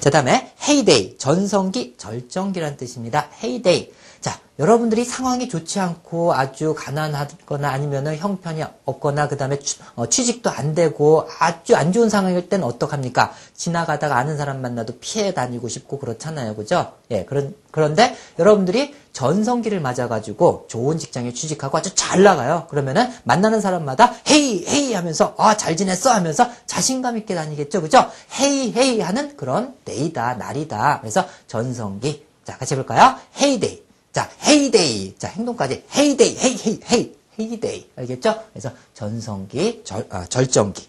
자, 다음에 heyday, 전성기, 절정기란 뜻입니다. heyday. 자, 여러분들이 상황이 좋지 않고 아주 가난하거나 아니면은 형편이 없거나 그 다음에 취직도 안 되고 아주 안 좋은 상황일 땐 어떡합니까? 지나가다가 아는 사람 만나도 피해 다니고 싶고 그렇잖아요. 그죠? 예, 그런, 그런데 여러분들이 전성기를 맞아가지고 좋은 직장에 취직하고 아주 잘 나가요. 그러면은 만나는 사람마다 hey, hey 하면서 아, 잘 지냈어 하면서 자신감 있게 다니겠죠. 그죠? hey, hey 하는 그런 day다, 날이다. 그래서 전성기. 자, 같이 해볼까요? heyday. 자, heyday. 자, 행동까지. heyday, hey, hey, hey. heyday. 알겠죠? 그래서 전성기, 절, 아, 절정기.